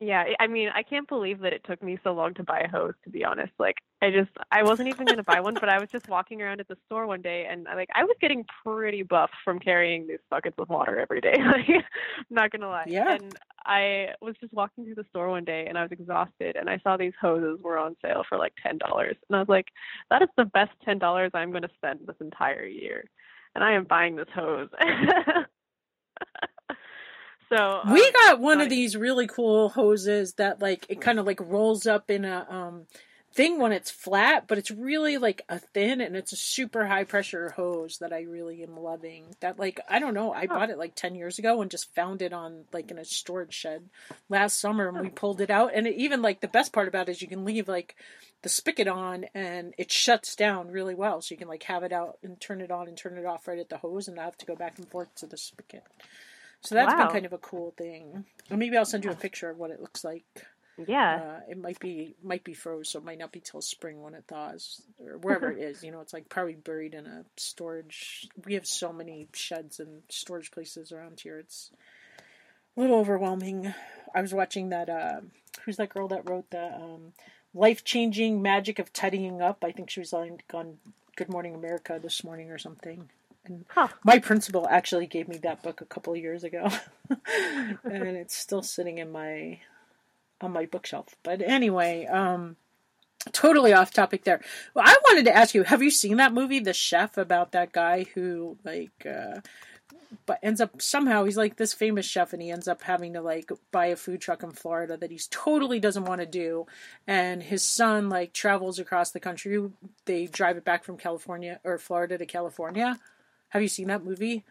yeah i mean i can't believe that it took me so long to buy a hose to be honest. Like i just i wasn't even going to buy one but i was just walking around at the store one day and like i was getting pretty buff from carrying these buckets of water every day like i'm not going to lie. Yeah. and i was just walking through the store one day and i was exhausted and i saw these hoses were on sale for like ten dollars. And i was like that is the best ten dollars i'm going to spend this entire year. And i am buying this hose so we um, got one of these really cool hoses that like it kind of like rolls up in a um thing when it's flat but it's really like a thin and it's a super high pressure hose that i really am loving that like i don't know i bought it like 10 years ago and just found it on like in a storage shed last summer and we pulled it out and it even like the best part about it is you can leave like the spigot on and it shuts down really well so you can like have it out and turn it on and turn it off right at the hose and not have to go back and forth to the spigot so that's been kind of a cool thing. Maybe I'll send you a picture of what it looks like. Yeah. Uh, it might be might be froze, so it might not be till spring when it thaws or wherever it is. You know, it's like probably buried in a storage. We have so many sheds and storage places around here. It's a little overwhelming. I was watching that. Uh, who's that girl that wrote the um, life changing magic of tidying up? I think she was on, on Good Morning America this morning or something. And huh. my principal actually gave me that book a couple of years ago, and it's still sitting in my on my bookshelf. But anyway, um, totally off topic there. Well, I wanted to ask you: Have you seen that movie, The Chef, about that guy who like? Uh, but ends up somehow he's like this famous chef and he ends up having to like buy a food truck in Florida that he's totally doesn't want to do and his son like travels across the country they drive it back from California or Florida to California have you seen that movie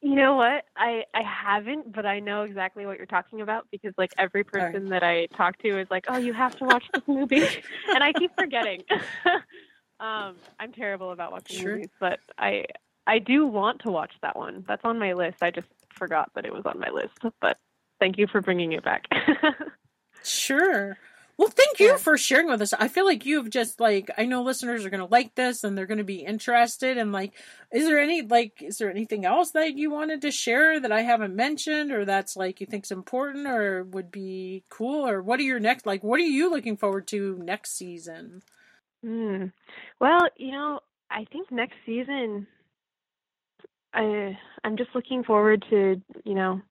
you know what? I I haven't, but I know exactly what you're talking about because like every person right. that I talk to is like, "Oh, you have to watch this movie," and I keep forgetting. um, I'm terrible about watching sure. movies, but I I do want to watch that one. That's on my list. I just forgot that it was on my list, but thank you for bringing it back. sure. Well, thank you for sharing with us. I feel like you've just like I know listeners are going to like this and they're going to be interested and like is there any like is there anything else that you wanted to share that I haven't mentioned or that's like you think's important or would be cool or what are your next like what are you looking forward to next season? Hmm. Well, you know, I think next season I I'm just looking forward to, you know,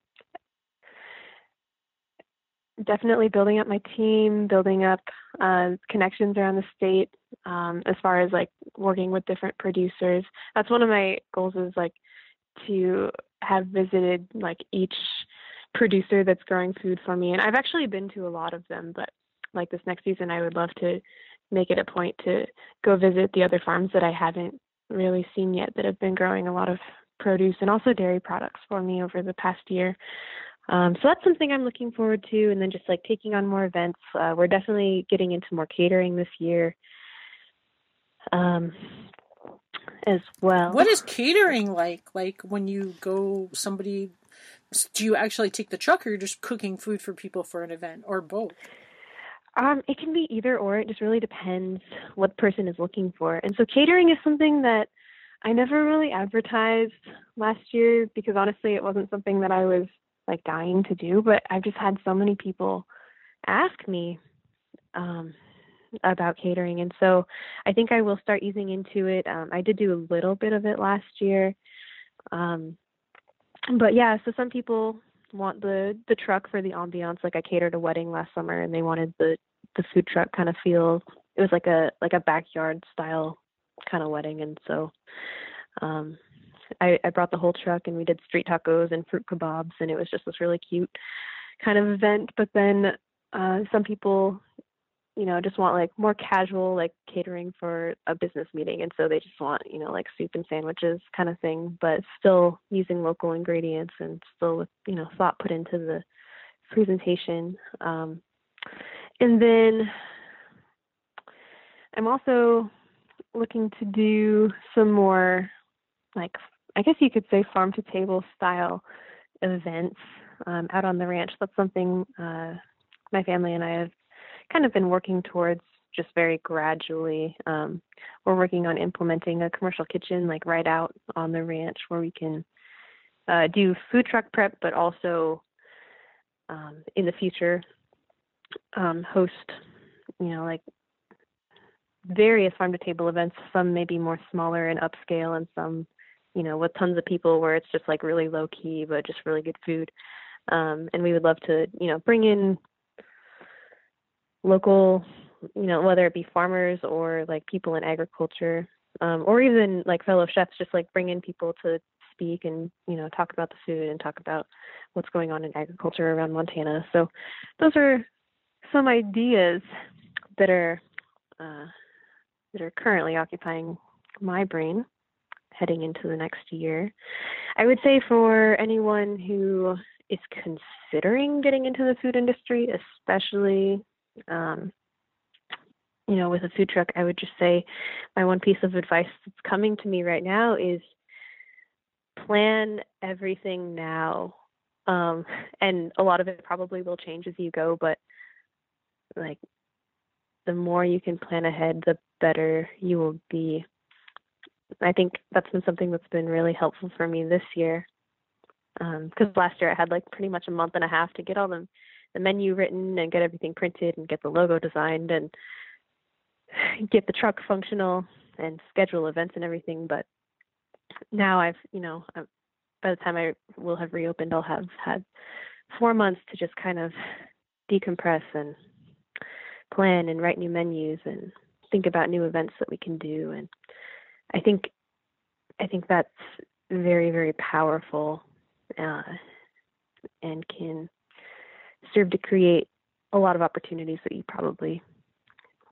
definitely building up my team, building up uh, connections around the state um, as far as like working with different producers. That's one of my goals is like to have visited like each producer that's growing food for me. And I've actually been to a lot of them, but like this next season, I would love to make it a point to go visit the other farms that I haven't really seen yet that have been growing a lot of produce and also dairy products for me over the past year. Um, so that's something I'm looking forward to. And then just like taking on more events. Uh, we're definitely getting into more catering this year um, as well. What is catering like? Like when you go, somebody, do you actually take the truck or you're just cooking food for people for an event or both? Um, it can be either or. It just really depends what the person is looking for. And so catering is something that I never really advertised last year because honestly, it wasn't something that I was like dying to do, but I've just had so many people ask me um, about catering, and so I think I will start easing into it. Um, I did do a little bit of it last year, um, but yeah. So some people want the the truck for the ambiance. Like I catered a wedding last summer, and they wanted the the food truck kind of feel. It was like a like a backyard style kind of wedding, and so um, I, I brought the whole truck and we did street tacos and fruit kebabs and it was just this really cute kind of event. But then uh, some people, you know, just want like more casual like catering for a business meeting, and so they just want you know like soup and sandwiches kind of thing, but still using local ingredients and still with you know thought put into the presentation. Um, and then I'm also looking to do some more like I guess you could say farm to table style events um, out on the ranch. That's something uh, my family and I have kind of been working towards just very gradually. Um, we're working on implementing a commercial kitchen like right out on the ranch where we can uh, do food truck prep, but also um, in the future um, host, you know, like various farm to table events. Some maybe more smaller and upscale, and some you know, with tons of people where it's just like really low key, but just really good food. Um, and we would love to, you know, bring in local, you know, whether it be farmers or like people in agriculture, um, or even like fellow chefs, just like bring in people to speak and, you know, talk about the food and talk about what's going on in agriculture around Montana. So those are some ideas that are, uh, that are currently occupying my brain heading into the next year. I would say for anyone who is considering getting into the food industry, especially um, you know, with a food truck, I would just say my one piece of advice that's coming to me right now is plan everything now. Um, and a lot of it probably will change as you go, but like the more you can plan ahead, the better you will be. I think that's been something that's been really helpful for me this year. Because um, last year I had like pretty much a month and a half to get all the the menu written and get everything printed and get the logo designed and get the truck functional and schedule events and everything. But now I've, you know, I'm, by the time I will have reopened, I'll have had four months to just kind of decompress and plan and write new menus and think about new events that we can do. And I think, I think that's very, very powerful uh, and can serve to create a lot of opportunities that you probably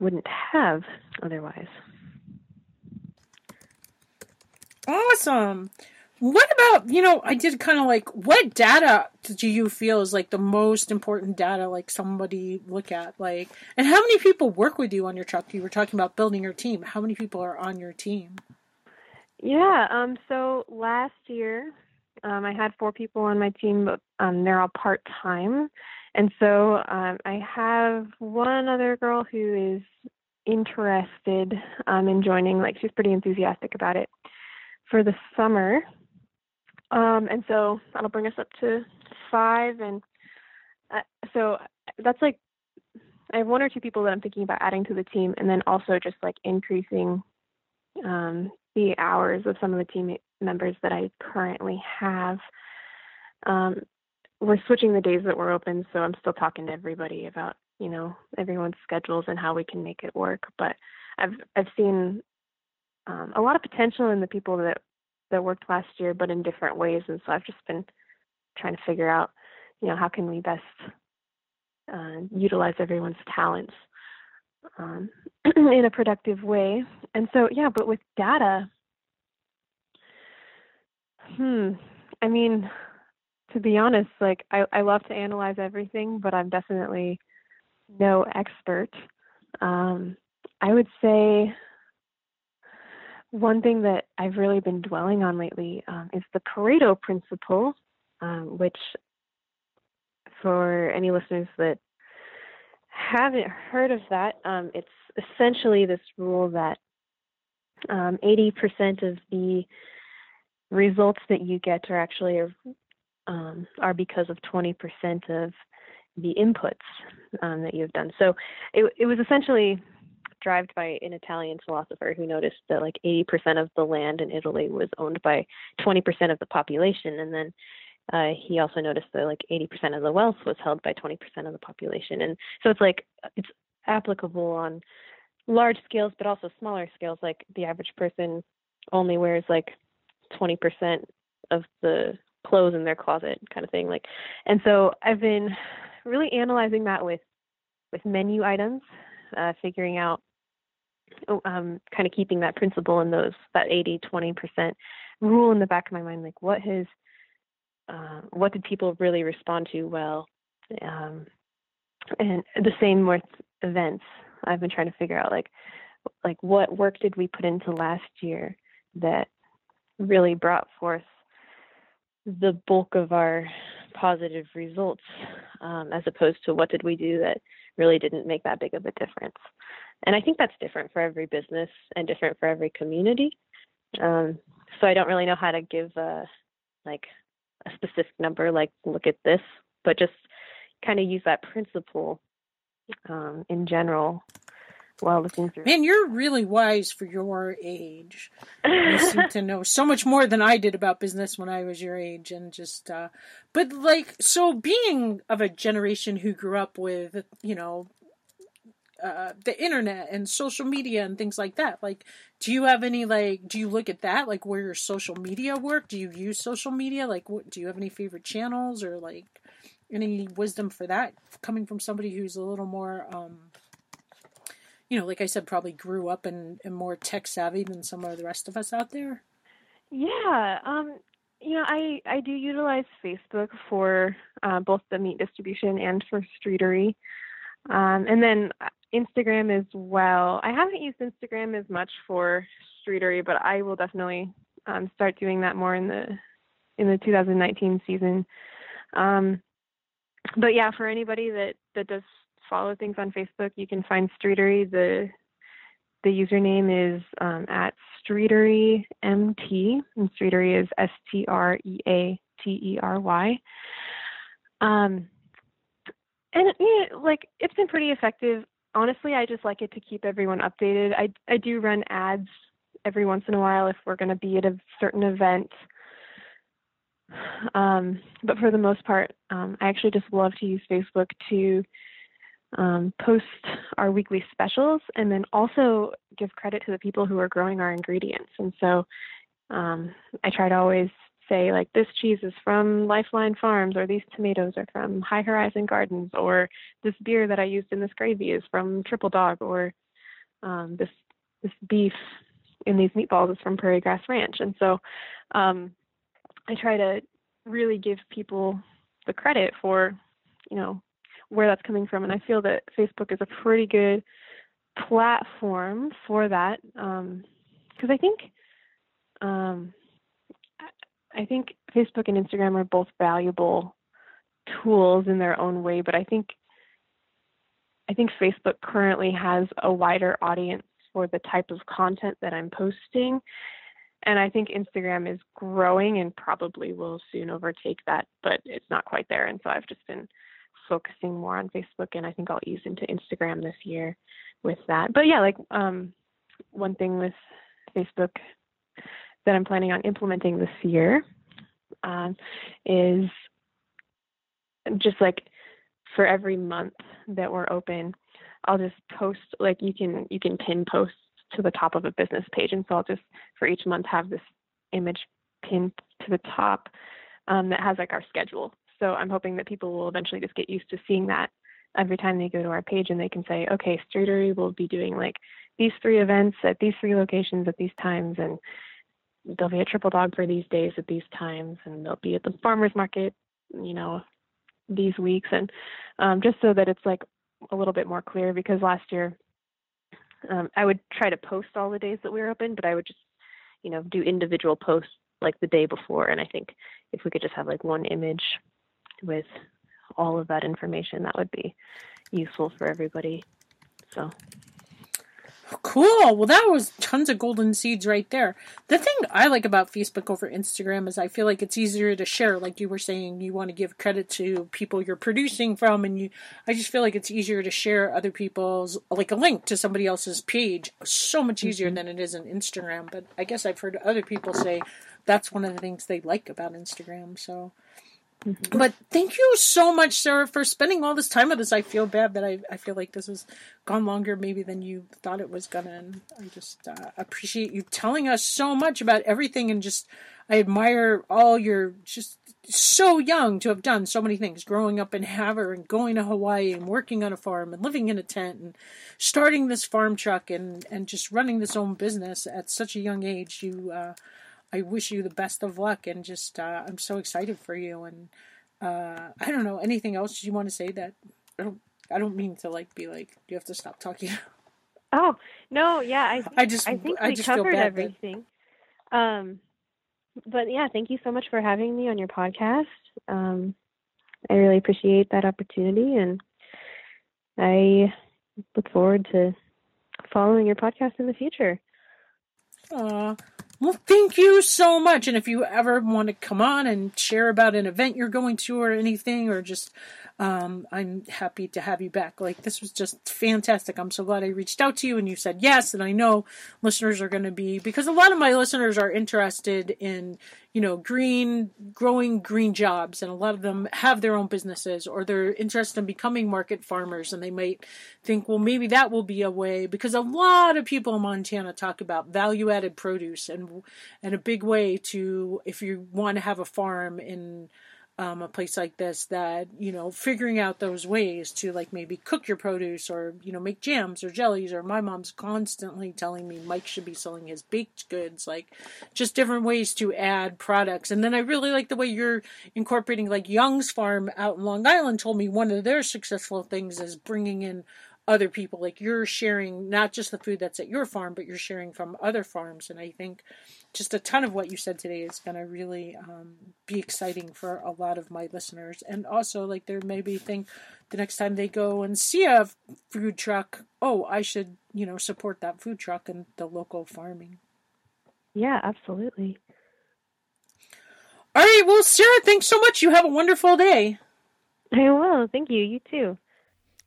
wouldn't have otherwise. Awesome. What about, you know, I did kind of like, what data do you feel is like the most important data, like somebody look at? Like, and how many people work with you on your truck? You were talking about building your team. How many people are on your team? Yeah, um, so last year, um, I had four people on my team, but um, they're all part time. And so um, I have one other girl who is interested um, in joining, like, she's pretty enthusiastic about it for the summer. Um, and so that'll bring us up to five. And uh, so that's like, I have one or two people that I'm thinking about adding to the team, and then also just like increasing um, the hours of some of the team members that I currently have. Um, we're switching the days that we're open, so I'm still talking to everybody about you know everyone's schedules and how we can make it work. But I've I've seen um, a lot of potential in the people that that worked last year, but in different ways. And so I've just been trying to figure out, you know, how can we best uh, utilize everyone's talents um, in a productive way. And so, yeah, but with data, hmm, I mean, to be honest, like I, I love to analyze everything, but I'm definitely no expert. Um, I would say one thing that I've really been dwelling on lately um, is the Pareto principle, um, which, for any listeners that haven't heard of that, um, it's essentially this rule that 80% um, of the results that you get are actually um, are because of 20% of the inputs um, that you've done. So it, it was essentially derived by an Italian philosopher who noticed that like 80% of the land in Italy was owned by 20% of the population, and then uh, he also noticed that like 80% of the wealth was held by 20% of the population, and so it's like it's applicable on large scales, but also smaller scales. Like the average person only wears like 20% of the clothes in their closet, kind of thing. Like, and so I've been really analyzing that with with menu items, uh, figuring out um, kind of keeping that principle in those that 80 20 percent rule in the back of my mind like what has uh, what did people really respond to well? Um, and the same with events. I've been trying to figure out like like what work did we put into last year that really brought forth the bulk of our positive results um, as opposed to what did we do that really didn't make that big of a difference and I think that's different for every business and different for every community. Um, so I don't really know how to give a like a specific number, like look at this, but just kind of use that principle um, in general while looking through. Man, you're really wise for your age. You seem to know so much more than I did about business when I was your age, and just, uh, but like, so being of a generation who grew up with, you know, uh, the internet and social media and things like that. Like, do you have any like? Do you look at that like where your social media work? Do you use social media? Like, what do you have any favorite channels or like any wisdom for that coming from somebody who's a little more, um, you know, like I said, probably grew up and, and more tech savvy than some of the rest of us out there. Yeah, um, you know, I I do utilize Facebook for uh, both the meat distribution and for streatery. Um, and then Instagram as well. I haven't used Instagram as much for streatery, but I will definitely um, start doing that more in the in the 2019 season. Um, but yeah, for anybody that that does follow things on Facebook, you can find Streatery. The the username is um, at Streatery MT, and Streatery is S T R E A T E R Y. Um, and know, like it's been pretty effective. Honestly, I just like it to keep everyone updated. I I do run ads every once in a while if we're going to be at a certain event. Um, but for the most part, um, I actually just love to use Facebook to um, post our weekly specials and then also give credit to the people who are growing our ingredients. And so um, I try to always say, like, this cheese is from Lifeline Farms, or these tomatoes are from High Horizon Gardens, or this beer that I used in this gravy is from Triple Dog, or um, this this beef in these meatballs is from Prairie Grass Ranch. And so um, I try to really give people the credit for, you know, where that's coming from. And I feel that Facebook is a pretty good platform for that. Because um, I think, um, I think Facebook and Instagram are both valuable tools in their own way, but I think I think Facebook currently has a wider audience for the type of content that I'm posting. And I think Instagram is growing and probably will soon overtake that, but it's not quite there. And so I've just been focusing more on Facebook and I think I'll ease into Instagram this year with that. But yeah, like um, one thing with Facebook that I'm planning on implementing this year um, is just like for every month that we're open, I'll just post like you can you can pin posts to the top of a business page, and so I'll just for each month have this image pinned to the top um, that has like our schedule. So I'm hoping that people will eventually just get used to seeing that every time they go to our page, and they can say, okay, Streatery will be doing like these three events at these three locations at these times, and there'll be a triple dog for these days at these times, and they'll be at the farmers market, you know, these weeks, and um, just so that it's like a little bit more clear because last year um, I would try to post all the days that we were open, but I would just, you know, do individual posts like the day before. And I think if we could just have like one image with all of that information, that would be useful for everybody. So Cool. Well, that was tons of golden seeds right there. The thing I like about Facebook over Instagram is I feel like it's easier to share. Like you were saying, you want to give credit to people you're producing from, and you. I just feel like it's easier to share other people's, like a link to somebody else's page, so much easier mm-hmm. than it is on Instagram. But I guess I've heard other people say that's one of the things they like about Instagram. So Mm-hmm. But thank you so much, Sarah, for spending all this time with us. I feel bad that I, I feel like this has gone longer maybe than you thought it was gonna. And I just uh, appreciate you telling us so much about everything and just I admire all your just so young to have done so many things, growing up in Havre and going to Hawaii and working on a farm and living in a tent and starting this farm truck and, and just running this own business at such a young age. You uh, I wish you the best of luck and just uh, I'm so excited for you and uh, I don't know anything else you want to say that I don't I don't mean to like be like you have to stop talking. Oh no, yeah, I think, I just I think I we just covered everything. That... Um, but yeah, thank you so much for having me on your podcast. Um, I really appreciate that opportunity, and I look forward to following your podcast in the future. Aw, well, thank you so much. And if you ever want to come on and share about an event you're going to or anything, or just um, I'm happy to have you back. Like, this was just fantastic. I'm so glad I reached out to you and you said yes. And I know listeners are going to be, because a lot of my listeners are interested in, you know, green, growing green jobs. And a lot of them have their own businesses or they're interested in becoming market farmers. And they might think, well, maybe that will be a way, because a lot of people in Montana talk about value added produce and, and a big way to, if you want to have a farm in, um, a place like this that you know figuring out those ways to like maybe cook your produce or you know make jams or jellies or my mom's constantly telling me Mike should be selling his baked goods like just different ways to add products. And then I really like the way you're incorporating like Young's Farm out in Long Island told me one of their successful things is bringing in other people. Like you're sharing not just the food that's at your farm, but you're sharing from other farms. And I think just a ton of what you said today is going to really um, be exciting for a lot of my listeners. And also, like, there may be think the next time they go and see a food truck, oh, I should, you know, support that food truck and the local farming. Yeah, absolutely. All right. Well, Sarah, thanks so much. You have a wonderful day. I will. Thank you. You too.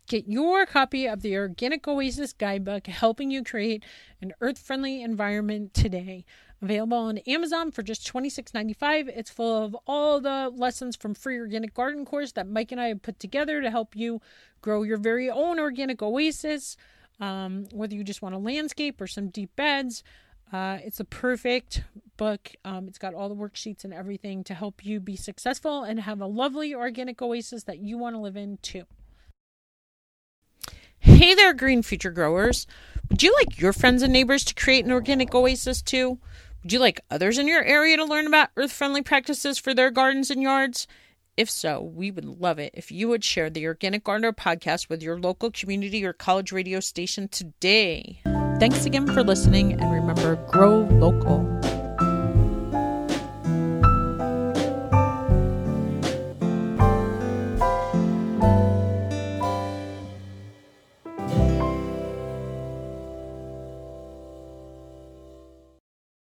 Get your copy of the Organic Oasis Guidebook, helping you create an earth friendly environment today. Available on Amazon for just $26.95. It's full of all the lessons from Free Organic Garden course that Mike and I have put together to help you grow your very own organic oasis. Um, whether you just want a landscape or some deep beds, uh, it's a perfect book. Um, it's got all the worksheets and everything to help you be successful and have a lovely organic oasis that you want to live in too. Hey there, green future growers. Would you like your friends and neighbors to create an organic oasis too? Would you like others in your area to learn about earth friendly practices for their gardens and yards? If so, we would love it if you would share the Organic Gardener podcast with your local community or college radio station today. Thanks again for listening, and remember grow local.